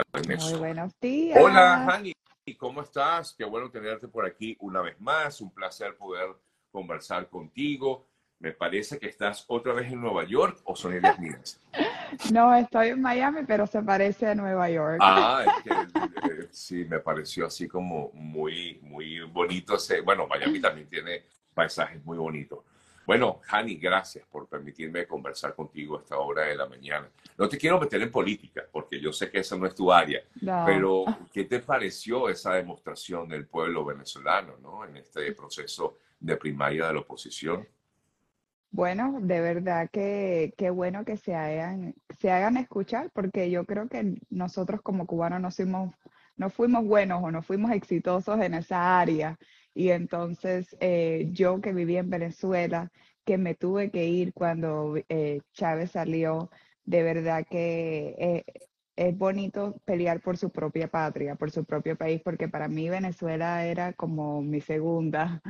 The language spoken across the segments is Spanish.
estar en eso. Muy buenos días. Hola, Hani, ¿cómo estás? Qué bueno tenerte por aquí una vez más. Un placer poder conversar contigo. Me parece que estás otra vez en Nueva York o son ideas mías. No, estoy en Miami, pero se parece a Nueva York. Ah, es que eh, sí, me pareció así como muy, muy bonito. Ese, bueno, Miami también tiene paisajes muy bonitos. Bueno, Hani, gracias por permitirme conversar contigo a esta hora de la mañana. No te quiero meter en política, porque yo sé que esa no es tu área, No. pero ¿qué te pareció esa demostración del pueblo venezolano ¿no? en este proceso de primaria de la oposición? Bueno, de verdad que qué bueno que se hagan, se hagan escuchar, porque yo creo que nosotros como cubanos no fuimos, no fuimos buenos o no fuimos exitosos en esa área. Y entonces eh, yo que viví en Venezuela, que me tuve que ir cuando eh, Chávez salió, de verdad que eh, es bonito pelear por su propia patria, por su propio país, porque para mí Venezuela era como mi segunda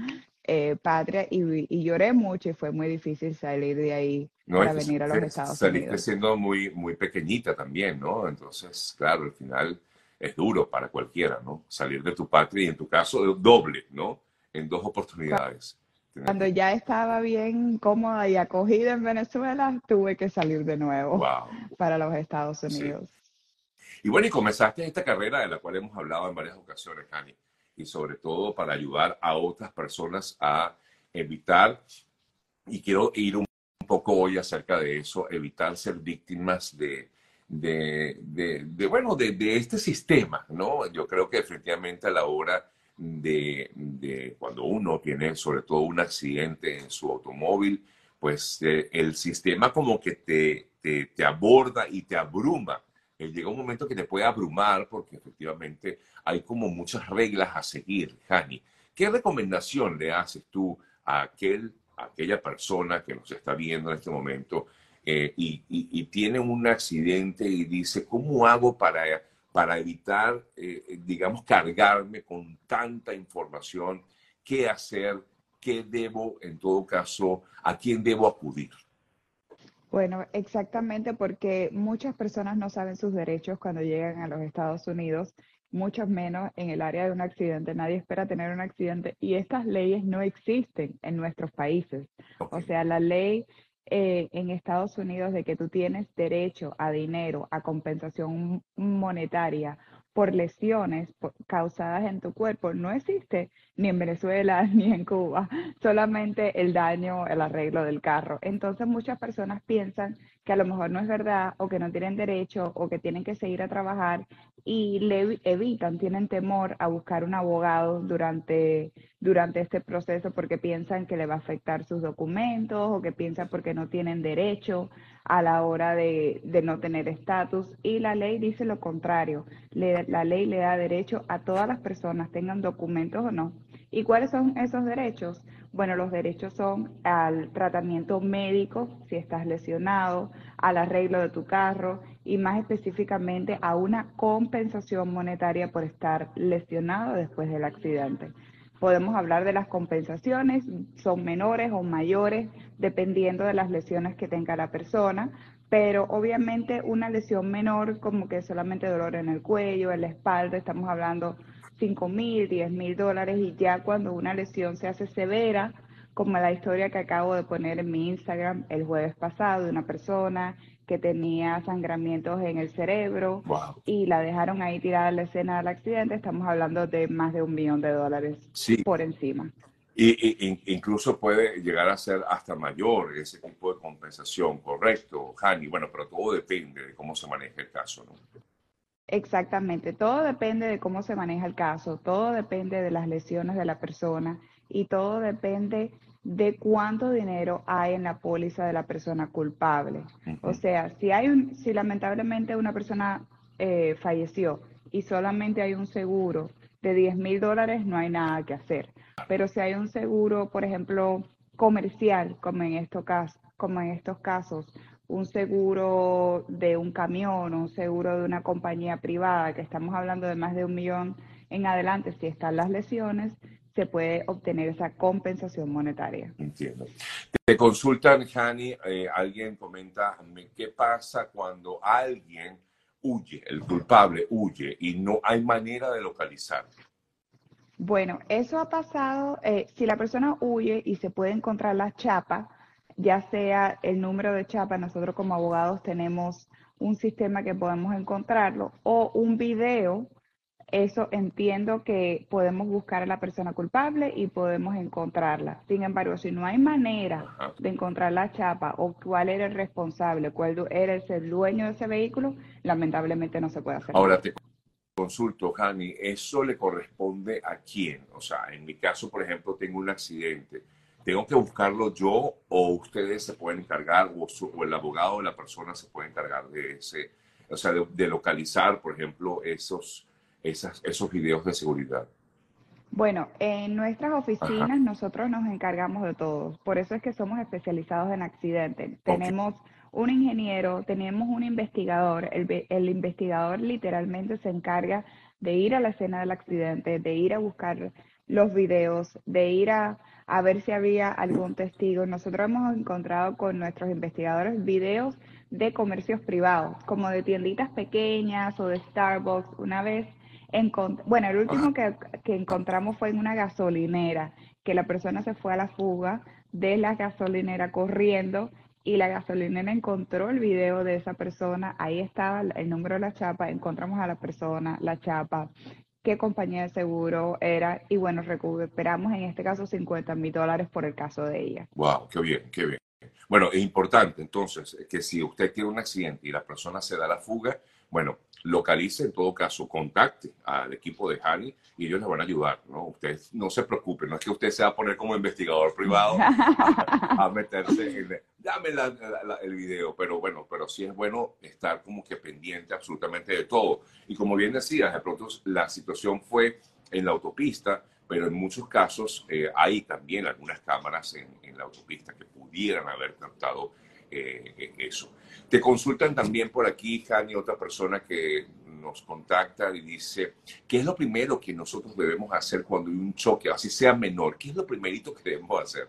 eh, patria y, y lloré mucho y fue muy difícil salir de ahí No, para venir a los Estados saliste Unidos. siendo muy, muy pequeñita también, ¿no? Entonces, claro, al final es duro para cualquiera, ¿no? Salir de tu patria y en tu caso doble, ¿no? En dos oportunidades. Cuando ya estaba bien cómoda y acogida en Venezuela, tuve que salir de nuevo Wow. para los Estados Sí. Unidos. Y bueno, y comenzaste esta carrera de la cual hemos hablado en varias ocasiones, Hani, y sobre todo para ayudar a otras personas a evitar, y quiero ir un poco hoy acerca de eso, evitar ser víctimas de, de, de- de, bueno, de, de este sistema, ¿no? Yo creo que definitivamente a la hora de, de cuando uno tiene sobre todo un accidente en su automóvil, pues eh, el sistema como que te, te, te aborda y te abruma eh, llega un momento que te puede abrumar porque efectivamente hay como muchas reglas a seguir, Hani. ¿Qué recomendación le haces tú a, aquel, a aquella persona que nos está viendo en este momento eh, y, y- y tiene un accidente y dice, ¿cómo hago para, para evitar, eh, digamos, cargarme con tanta información? ¿Qué hacer? ¿Qué debo, en todo caso, a quién debo acudir? Bueno, exactamente porque muchas personas no saben sus derechos cuando llegan a los Estados Unidos, muchos menos en el área de un accidente. Nadie espera tener un accidente y estas leyes no existen en nuestros países. O sea, la ley eh, en Estados Unidos de que tú tienes derecho a dinero, a compensación monetaria por lesiones causadas en tu cuerpo, no existe ni en Venezuela ni en Cuba, solamente el daño, el arreglo del carro. Entonces muchas personas piensan que a lo mejor no es verdad o que no tienen derecho o que tienen que seguir a trabajar y le evi- evitan, tienen temor a buscar un abogado durante, durante este proceso porque piensan que le va a afectar sus documentos o que piensan porque no tienen derecho a la hora de, no tener estatus. Y la ley dice lo contrario. Le- la ley le da derecho a todas las personas, tengan documentos o no. ¿Y cuáles son esos derechos? Bueno, los derechos son al tratamiento médico, si estás lesionado, al arreglo de tu carro y más específicamente a una compensación monetaria por estar lesionado después del accidente. Podemos hablar de las compensaciones, son menores o mayores dependiendo de las lesiones que tenga la persona, pero obviamente una lesión menor como que solamente dolor en el cuello, en la espalda, estamos hablando 5 mil, 10 mil dólares y ya cuando una lesión se hace severa, como la historia que acabo de poner en mi Instagram el jueves pasado de una persona que tenía sangramientos en el cerebro Wow. y la dejaron ahí tirada en la escena del accidente, estamos hablando de más de un millón de dólares Sí, por encima. Y, y- in- incluso puede llegar a ser hasta mayor ese tipo de compensación, correcto, Hani. Bueno, pero todo depende de cómo se maneja el caso, ¿no? Exactamente, todo depende de cómo se maneja el caso, todo depende de las lesiones de la persona y todo depende de cuánto dinero hay en la póliza de la persona culpable. O sea, si hay un, si lamentablemente una persona eh, falleció y solamente hay un seguro de 10 mil dólares, no hay nada que hacer. Pero si hay un seguro, por ejemplo, comercial, como en estos casos, como en estos casos, un seguro de un camión, un seguro de una compañía privada, que estamos hablando de más de un millón en adelante, si están las lesiones, se puede obtener esa compensación monetaria. Entiendo. Te consultan, Hani, eh, alguien comenta, ¿qué pasa cuando alguien huye, el culpable huye y no hay manera de localizarlo. Bueno, eso ha pasado, eh, si la persona huye y se puede encontrar la chapa, ya sea el número de chapa, nosotros como abogados tenemos un sistema que podemos encontrarlo, o un video, eso entiendo que podemos buscar a la persona culpable y podemos encontrarla. Sin embargo, si no hay manera de encontrar la chapa o cuál era el responsable, cuál era el dueño de ese vehículo, lamentablemente no se puede hacer. Ahora te consulto, Jani, ¿eso le corresponde a quién? O sea, en mi caso, por ejemplo, tengo un accidente. ¿Tengo que buscarlo yo o ustedes se pueden encargar o, el abogado de la persona se puede encargar de ese, o sea, de, localizar, por ejemplo, esos, esas, esos videos de seguridad? Bueno, en nuestras oficinas nosotros nos encargamos de todo. Por eso es que somos especializados en accidentes. Tenemos un ingeniero, tenemos un investigador. El, investigador literalmente se encarga de ir a la escena del accidente, de ir a buscar los videos, de ir a, a ver si había algún testigo. Nosotros hemos encontrado con nuestros investigadores videos de comercios privados, como de tienditas pequeñas o de Starbucks. Una vez, bueno, el último que, que encontramos fue en una gasolinera, que la persona se fue a la fuga de la gasolinera corriendo y la gasolinera encontró el video de esa persona, ahí estaba el número de la chapa, encontramos a la persona, la chapa, qué compañía de seguro era y bueno, recuperamos en este caso 50 mil dólares por el caso de ella. Wow, qué bien, qué bien. Bueno, es importante entonces que si usted tiene un accidente y la persona se da la fuga, bueno, localice en todo caso, contacte al equipo de Hani y ellos le van a ayudar, ¿no? Usted no se preocupe, no es que usted se va a poner como investigador privado a, meterse en, dame el video, pero bueno, pero sí es bueno estar como que pendiente absolutamente de todo. Y como bien decías, de pronto la situación fue en la autopista, pero en muchos casos eh, hay también algunas cámaras en, en, la autopista que pudieran haber captado eh, eso. Te consultan también por aquí, Jani, otra persona que nos contacta y dice, ¿qué es lo primero que nosotros debemos hacer cuando hay un choque, así sea menor? ¿Qué es lo primerito que debemos hacer?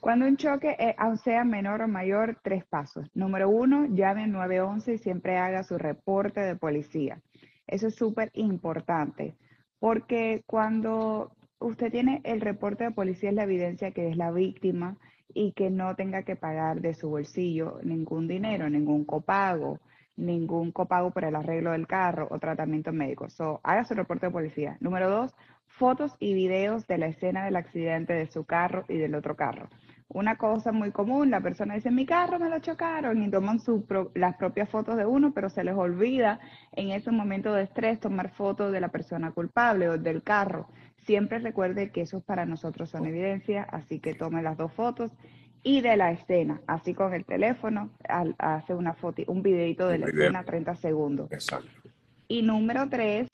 Cuando un choque, eh, sea menor o mayor, tres pasos. Número uno, llame al 911 y siempre haga su reporte de policía. Eso es súper importante, porque cuando usted tiene el reporte de policía es la evidencia que es la víctima y que no tenga que pagar de su bolsillo ningún dinero, ningún copago, ningún copago por el arreglo del carro o tratamiento médico. So, haga su reporte de policía. Número dos, fotos y videos de la escena del accidente de su carro y del otro carro. Una cosa muy común, la persona dice, mi carro me lo chocaron y toman su las propias fotos de uno, pero se les olvida en ese momento de estrés tomar fotos de la persona culpable o del carro. Siempre recuerde que eso para nosotros son evidencia, así que tome las dos fotos y de la escena, así con el teléfono, hace una foto, un videito de la escena, 30 segundos. Exacto. Y número tres,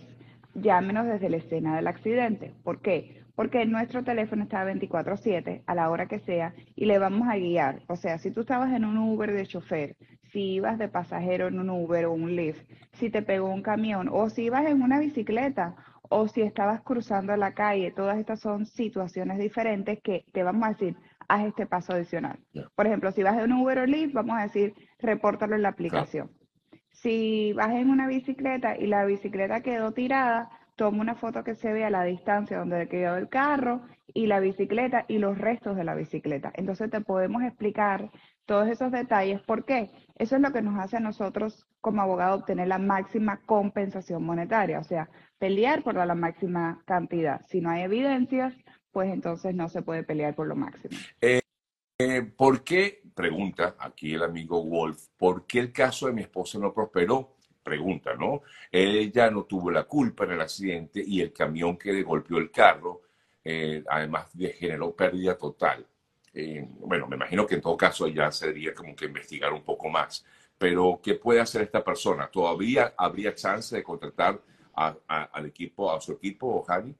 llámenos desde la escena del accidente. ¿Por qué? Porque nuestro teléfono está 24/7 a la hora que sea y le vamos a guiar. O sea, si tú estabas en un Uber de chofer, si ibas de pasajero en un Uber o un Lyft, si te pegó un camión o si ibas en una bicicleta o si estabas cruzando la calle, todas estas son situaciones diferentes que te vamos a decir, haz este paso adicional. Por ejemplo, si vas en un Uber o Lyft, vamos a decir, repórtalo en la aplicación. Si vas en una bicicleta y la bicicleta quedó tirada, toma una foto que se vea a la distancia donde quedó el carro y la bicicleta y los restos de la bicicleta. Entonces te podemos explicar todos esos detalles. ¿Por qué? Eso es lo que nos hace a nosotros como abogados obtener la máxima compensación monetaria, o sea, pelear por la máxima cantidad. Si no hay evidencias, pues entonces no se puede pelear por lo máximo. Eh, eh, ¿Por qué, pregunta aquí el amigo Wolf, ¿por qué el caso de mi esposa no prosperó? Pregunta, ¿no? Ella no tuvo la culpa en el accidente y el camión que le golpeó el carro, eh, además generó pérdida total. Bueno, me imagino que en todo caso ya sería como que investigar un poco más. Pero, ¿qué puede hacer esta persona? ¿Todavía habría chance de contratar al equipo, a su equipo, Javi?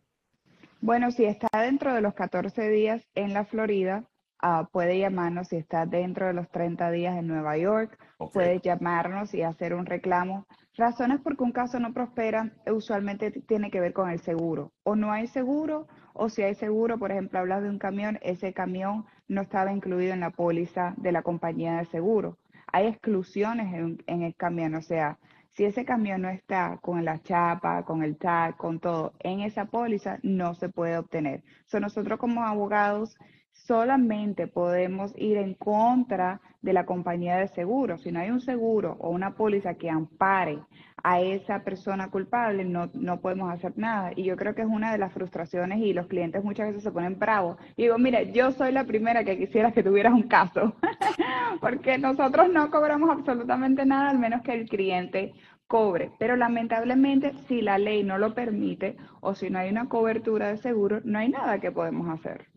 Bueno, si está dentro de los 14 días en la Florida, uh, puede llamarnos. Si está dentro de los 30 días en Nueva York, puede llamarnos y hacer un reclamo. Razones por qué un caso no prospera usualmente tiene que ver con el seguro. O no hay seguro, o si hay seguro, por ejemplo, hablas de un camión, ese camión no estaba incluido en la póliza de la compañía de seguro hay exclusiones en, el camión, o sea, Si ese camión no está con la chapa, con el tag, con todo en esa póliza, no se puede obtener. So, nosotros como abogados solamente podemos ir en contra de la compañía de seguro. Si no hay un seguro o una póliza que ampare a esa persona culpable, no, no podemos hacer nada. Y yo creo que es una de las frustraciones y los clientes muchas veces se ponen bravos. Y digo, mira, yo soy la primera que quisiera que tuvieras un caso, porque nosotros no cobramos absolutamente nada, al menos que el cliente cobre. Pero lamentablemente, si la ley no lo permite o si no hay una cobertura de seguro, no hay nada que podemos hacer.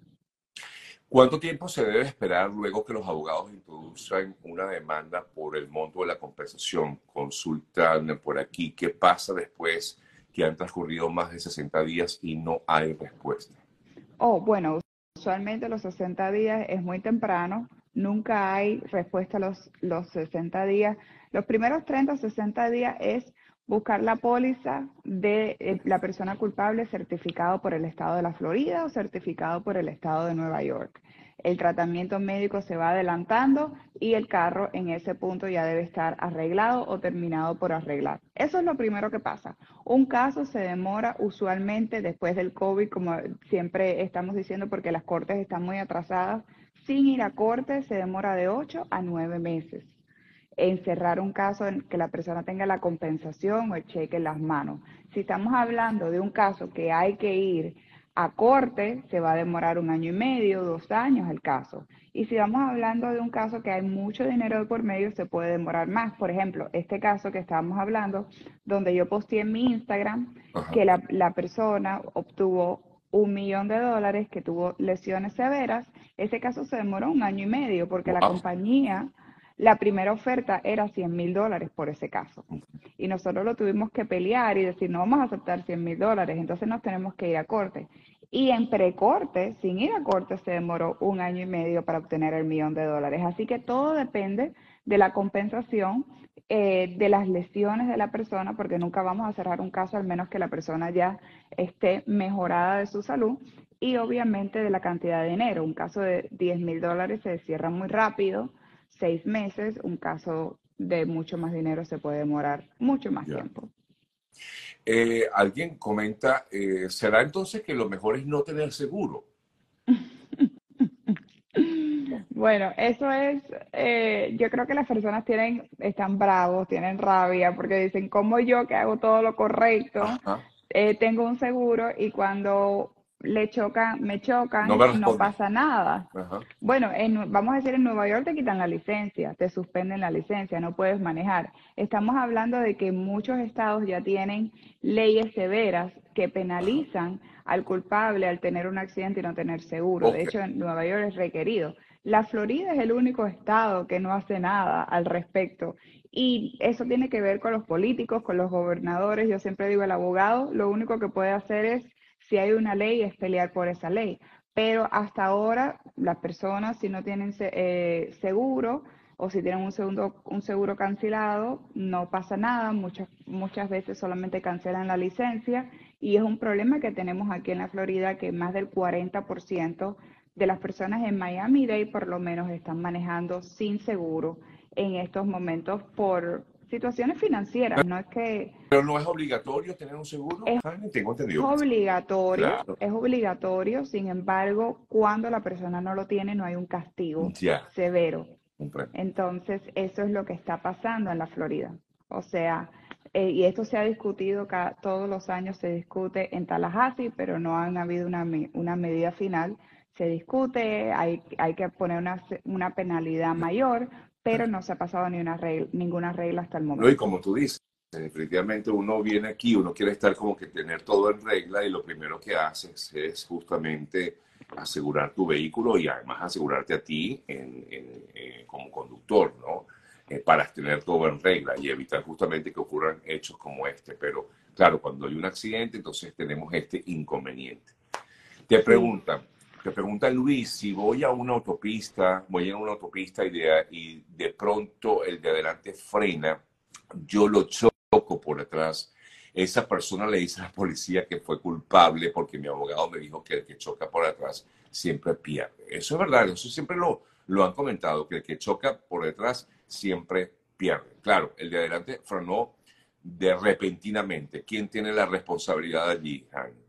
¿Cuánto tiempo se debe esperar luego que los abogados introduzcan una demanda por el monto de la compensación? Consultan por aquí qué pasa después que han transcurrido más de 60 días y no hay respuesta. Oh, bueno, usualmente los 60 días es muy temprano, nunca hay respuesta a los, los 60 días. Los primeros 30 o 60 días es buscar la póliza de eh, la persona culpable certificado por el estado de la Florida o certificado por el estado de Nueva York. El tratamiento médico se va adelantando y el carro en ese punto ya debe estar arreglado o terminado por arreglar. Eso es lo primero que pasa. Un caso se demora usualmente después del COVID, como siempre estamos diciendo, porque las cortes están muy atrasadas. Sin ir a corte se demora de 8 a 9 meses encerrar un caso en que la persona tenga la compensación o el cheque en las manos. Si estamos hablando de un caso que hay que ir a corte, se va a demorar un año y medio, dos años el caso. Y si vamos hablando de un caso que hay mucho dinero por medio, se puede demorar más. Por ejemplo, este caso que estábamos hablando, donde yo posteé en mi Instagram que la, la persona obtuvo un millón de dólares, que tuvo lesiones severas, ese caso se demoró un año y medio porque la compañía la primera oferta era 100 mil dólares por ese caso. Y nosotros lo tuvimos que pelear y decir, no vamos a aceptar 100 mil dólares, entonces nos tenemos que ir a corte. Y en precorte, sin ir a corte, se demoró un año y medio para obtener el millón de dólares. Así que todo depende de la compensación eh, de las lesiones de la persona, porque nunca vamos a cerrar un caso al menos que la persona ya esté mejorada de su salud y obviamente de la cantidad de dinero. Un caso de 10 mil dólares se cierra muy rápido, seis meses, un caso de mucho más dinero se puede demorar mucho más tiempo. Eh, alguien comenta, eh, ¿será entonces que lo mejor es no tener seguro? bueno, eso es, eh, yo creo que las personas tienen, están bravos, tienen rabia, porque dicen, como yo que hago todo lo correcto, tengo un seguro y cuando le chocan, me chocan, no, no pasa nada. Bueno, en, vamos a decir, en Nueva York te quitan la licencia, te suspenden la licencia, no puedes manejar. Estamos hablando de que muchos estados ya tienen leyes severas que penalizan al culpable al tener un accidente y no tener seguro. De hecho, en Nueva York es requerido. La Florida es el único estado que no hace nada al respecto. Y eso tiene que ver con los políticos, con los gobernadores. Yo siempre digo, el abogado lo único que puede hacer es si hay una ley, es pelear por esa ley. Pero hasta ahora, las personas, si no tienen eh, seguro o si tienen un, segundo, un seguro cancelado, no pasa nada. Muchas, muchas veces solamente cancelan la licencia y es un problema que tenemos aquí en la Florida que más del 40% de las personas en Miami-Dade por lo menos están manejando sin seguro en estos momentos por, situaciones financieras, no es que... Pero no es obligatorio tener un seguro, es, Tengo entendido. Es obligatorio, es obligatorio, sin embargo, cuando la persona no lo tiene no hay un castigo severo. Entonces, eso es lo que está pasando en la Florida. O sea, eh, y esto se ha discutido, cada, todos los años se discute en Tallahassee, pero no han habido una, una medida final. Se discute, hay, hay que poner una, una penalidad mayor, pero no se ha pasado ni una regla, ninguna regla hasta el momento. No, y como tú dices, definitivamente uno viene aquí, uno quiere estar como que tener todo en regla y lo primero que haces es justamente asegurar tu vehículo y además asegurarte a ti eh, como conductor, ¿no? Eh, para tener todo en regla y evitar justamente que ocurran hechos como este. Pero claro, cuando hay un accidente, entonces tenemos este inconveniente. Te preguntan, pregunta Luis, si voy a una autopista, voy a una autopista y de, pronto el de adelante frena, yo lo choco por detrás. Esa persona le dice a la policía que fue culpable porque mi abogado me dijo que el que choca por detrás siempre pierde. Eso es verdad, eso siempre lo, lo han comentado, que el que choca por detrás siempre pierde. Claro, el de adelante frenó de repentinamente? ¿Quién tiene la responsabilidad allí, Hani?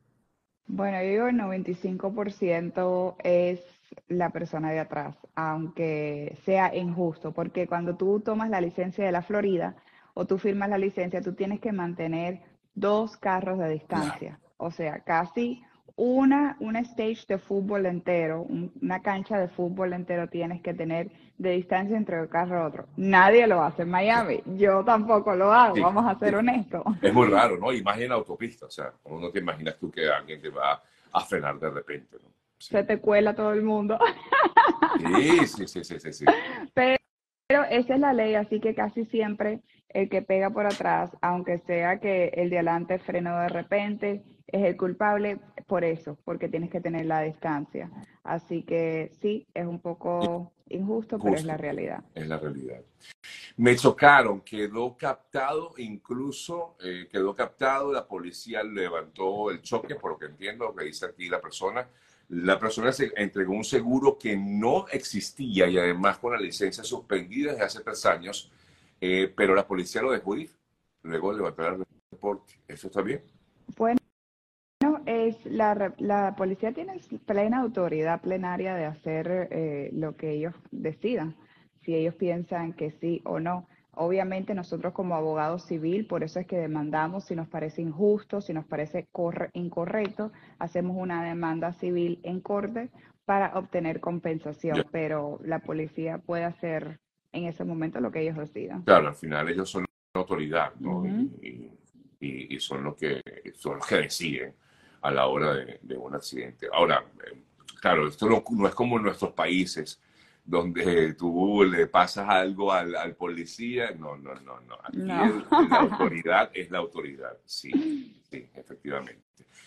Bueno, yo digo el 95% es la persona de atrás, aunque sea injusto, porque cuando tú tomas la licencia de la Florida o tú firmas la licencia, tú tienes que mantener dos carros de distancia, o sea, casi una, una stage de fútbol entero, una cancha de fútbol entero tienes que tener de distancia entre un carro y otro. Nadie lo hace en Miami. Yo tampoco lo hago, vamos a ser honestos. Es muy raro, ¿no? Imagina autopista, o sea, no te imaginas tú que alguien te va a frenar de repente, ¿no? Se te cuela todo el mundo. Sí, sí, sí, sí, sí. Pero esa es la ley, así que casi siempre el que pega por atrás, aunque sea que el de adelante frenó de repente, es el culpable por eso, porque tienes que tener la distancia. Así que sí, es un poco injusto, pero es la realidad. Es la realidad. Me chocaron, quedó captado, incluso eh, quedó captado, la policía levantó el choque, por lo que entiendo, lo que dice aquí la persona. La persona se entregó un seguro que no existía y además con la licencia suspendida desde hace tres años, eh, pero la policía lo dejó ir. Luego levantar el reporte. ¿Eso está bien? Bueno, la, la policía tiene plena autoridad plenaria de hacer eh, lo que ellos decidan, si ellos piensan que sí o no. Obviamente nosotros como abogado civil, por eso es que demandamos si nos parece injusto, si nos parece incorrecto, hacemos una demanda civil en corte para obtener compensación, pero la policía puede hacer en ese momento lo que ellos decidan. Claro, al final ellos son la autoridad, ¿no? y, y, son los que son los que deciden a la hora de, un accidente. Ahora, eh, claro, esto no, es como en nuestros países, donde tú le pasas algo al, policía. No, no, no, no. Aquí la autoridad es la autoridad. Sí, sí, efectivamente.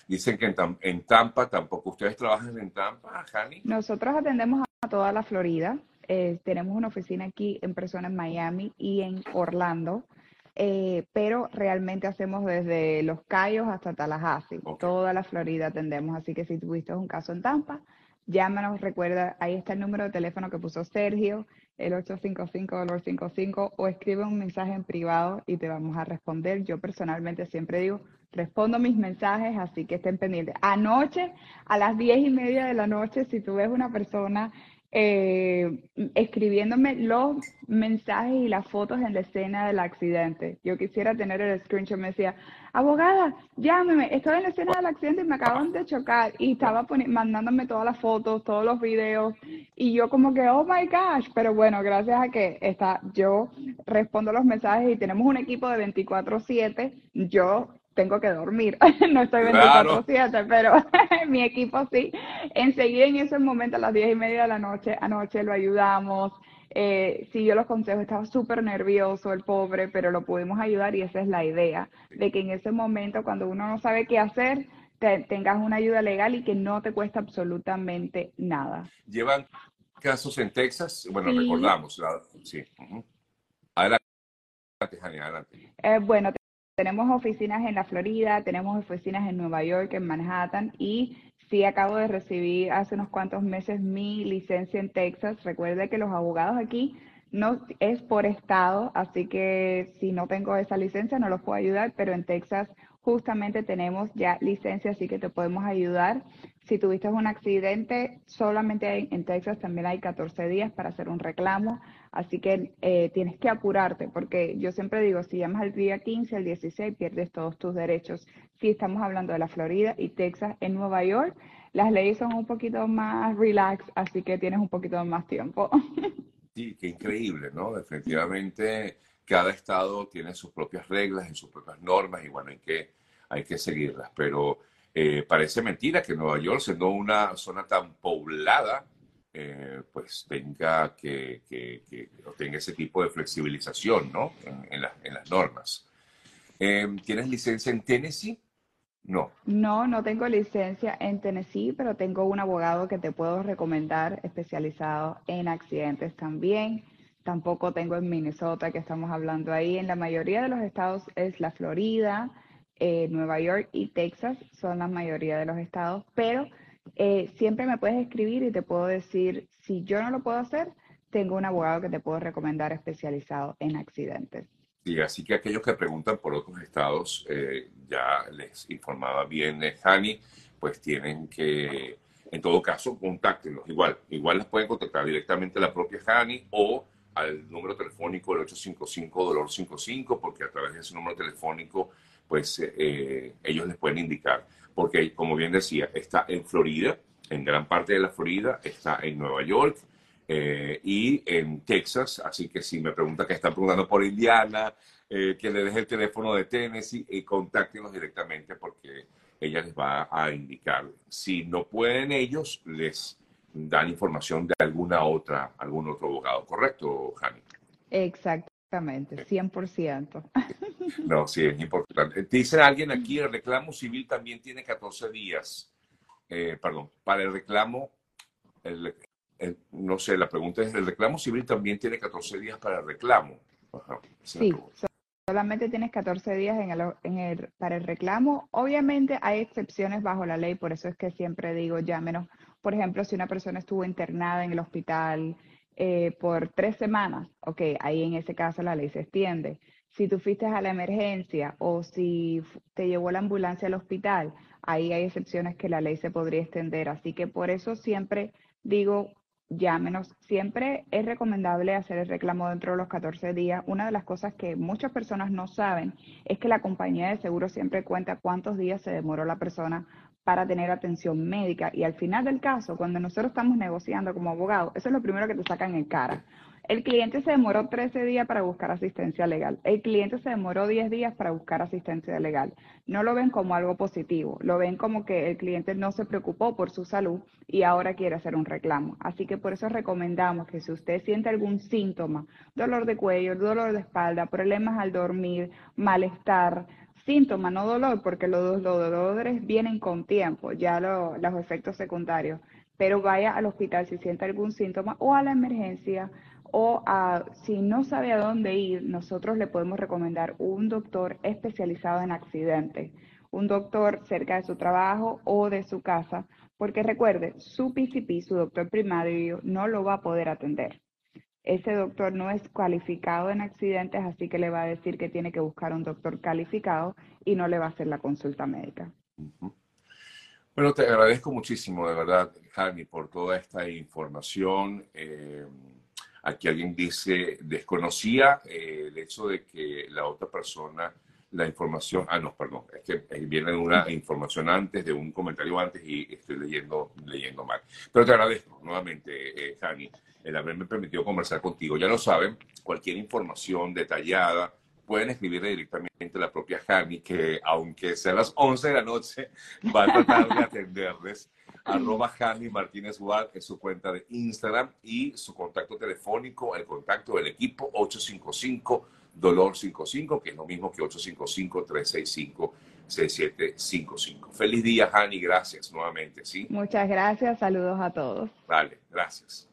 Dicen que en, Tampa tampoco. ¿Ustedes trabajan en Tampa, Jani? Nosotros atendemos a toda la Florida. Eh, tenemos una oficina aquí en persona en Miami y en Orlando. Eh, pero realmente hacemos desde Los Cayos hasta Tallahassee. Toda la Florida atendemos, así que si tuviste un caso en Tampa, llámanos, recuerda, ahí está el número de teléfono que puso Sergio, el 855-55, o escribe un mensaje en privado y te vamos a responder. Yo personalmente siempre digo, respondo mis mensajes, así que estén pendientes. Anoche, a las diez y media de la noche, si tú ves una persona eh, escribiéndome los mensajes y las fotos en la escena del accidente. Yo quisiera tener el screenshot, me decía, abogada, llámeme, estoy en la escena del accidente y me acaban de chocar y estaba mandándome todas las fotos, todos los videos y yo como que, oh my gosh, pero bueno, gracias a que está, yo respondo los mensajes y tenemos un equipo de 24/7, yo tengo que dormir. no estoy 24-7, pero mi equipo sí. Enseguida en ese momento, a las diez y media de la noche, anoche lo ayudamos. Eh, siguió los consejos, estaba súper nervioso el pobre, pero lo pudimos ayudar y esa es la idea, de que en ese momento, cuando uno no sabe qué hacer, tengas una ayuda legal y que no te cuesta absolutamente nada. ¿Llevan casos en Texas? Bueno, recordamos. sí. Adelante, adelante. Eh, bueno, tenemos oficinas en la Florida, tenemos oficinas en Nueva York, en Manhattan y sí acabo de recibir hace unos cuantos meses mi licencia en Texas. Recuerde que los abogados aquí no es por estado, así que si no tengo esa licencia no los puedo ayudar, pero en Texas justamente tenemos ya licencia, así que te podemos ayudar. Si tuviste un accidente, solamente en Texas también hay 14 días para hacer un reclamo. Así que eh, tienes que apurarte, porque yo siempre digo, si llamas al día 15, al 16, pierdes todos tus derechos. Si estamos hablando de la Florida y Texas, en Nueva York, las leyes son un poquito más relax, así que tienes un poquito más tiempo. Sí, qué increíble, ¿no? Definitivamente cada estado tiene sus propias reglas y sus propias normas y bueno, hay que, hay que seguirlas. Pero eh, parece mentira que Nueva York, siendo una zona tan poblada, eh, pues tenga que, tenga ese tipo de flexibilización ¿no? en, las normas. Em, ¿Tienes licencia en Tennessee? No. No, no tengo licencia en Tennessee, pero tengo un abogado que te puedo recomendar especializado en accidentes también. Tampoco tengo en Minnesota, que estamos hablando ahí. En la mayoría de los estados es la Florida, eh, Nueva York y Texas son la mayoría de los estados, pero eh, siempre me puedes escribir y te puedo decir, si yo no lo puedo hacer, tengo un abogado que te puedo recomendar especializado en accidentes. Sí, así que aquellos que preguntan por otros estados, eh, ya les informaba bien eh, Hani, pues tienen que, en todo caso, contáctenlos. Igual, igual les pueden contactar directamente la propia Hani o al número telefónico del 855 dolor 55, porque a través de ese número telefónico, pues ellos les pueden indicar. Porque, como bien decía, está en Florida, en gran parte de la Florida, está en Nueva York, eh, y en Texas. Así que si me pregunta que están preguntando por Indiana, eh, que le deje el teléfono de Tennessee, y contáctenos directamente porque ella les va a indicar. Si no pueden ellos, les dan información de alguna otra, algún otro abogado, ¿correcto, Jani? Exactamente, 100%. No, sí, es importante. Dice alguien aquí, el reclamo civil también tiene 14 días. Eh, perdón, para el reclamo, el, no sé, la pregunta es, ¿el reclamo civil también tiene 14 días para el reclamo? sí, solamente tienes 14 días en el, en el, para el reclamo. Obviamente hay excepciones bajo la ley, por eso es que siempre digo ya menos, por ejemplo, si una persona estuvo internada en el hospital eh, por tres semanas, ok, ahí en ese caso la ley se extiende. Si tú fuiste a la emergencia o si te llevó la ambulancia al hospital, ahí hay excepciones que la ley se podría extender. Así que por eso siempre digo, llámenos. Siempre es recomendable hacer el reclamo dentro de los 14 días. Una de las cosas que muchas personas no saben es que la compañía de seguro siempre cuenta cuántos días se demoró la persona para tener atención médica. Y al final del caso, cuando nosotros estamos negociando como abogado, eso es lo primero que te sacan en cara. El cliente se demoró 13 días para buscar asistencia legal. El cliente se demoró 10 días para buscar asistencia legal. No lo ven como algo positivo, lo ven como que el cliente no se preocupó por su salud y ahora quiere hacer un reclamo. Así que por eso recomendamos que si usted siente algún síntoma, dolor de cuello, dolor de espalda, problemas al dormir, malestar, síntoma, no dolor, porque los, dolores vienen con tiempo, ya los efectos secundarios, pero vaya al hospital si siente algún síntoma o a la emergencia o si no sabe a dónde ir, nosotros le podemos recomendar un doctor especializado en accidentes, un doctor cerca de su trabajo o de su casa, porque recuerde, su PCP, su doctor primario, no lo va a poder atender. Ese doctor no es cualificado en accidentes, así que le va a decir que tiene que buscar un doctor calificado y no le va a hacer la consulta médica. Bueno, te agradezco muchísimo, de verdad, Jaime, por toda esta información. Eh, Aquí alguien dice, desconocía eh, el hecho de que la otra persona, la información, ah, no, perdón, es que viene una información antes, de un comentario antes y estoy leyendo, leyendo mal. Pero te agradezco nuevamente, eh, el haberme permitido conversar contigo. Ya lo saben, cualquier información detallada, pueden escribirle directamente a la propia Jani, que aunque sea a las 11 de la noche, va a tratar de atenderles arroba Handy Martínez Guad es su cuenta de Instagram y su contacto telefónico, el contacto del equipo 855 Dolor 55, que es lo mismo que 855-365-6755. Feliz día, Hani, gracias nuevamente, ¿sí? Muchas gracias, saludos a todos. Vale, gracias.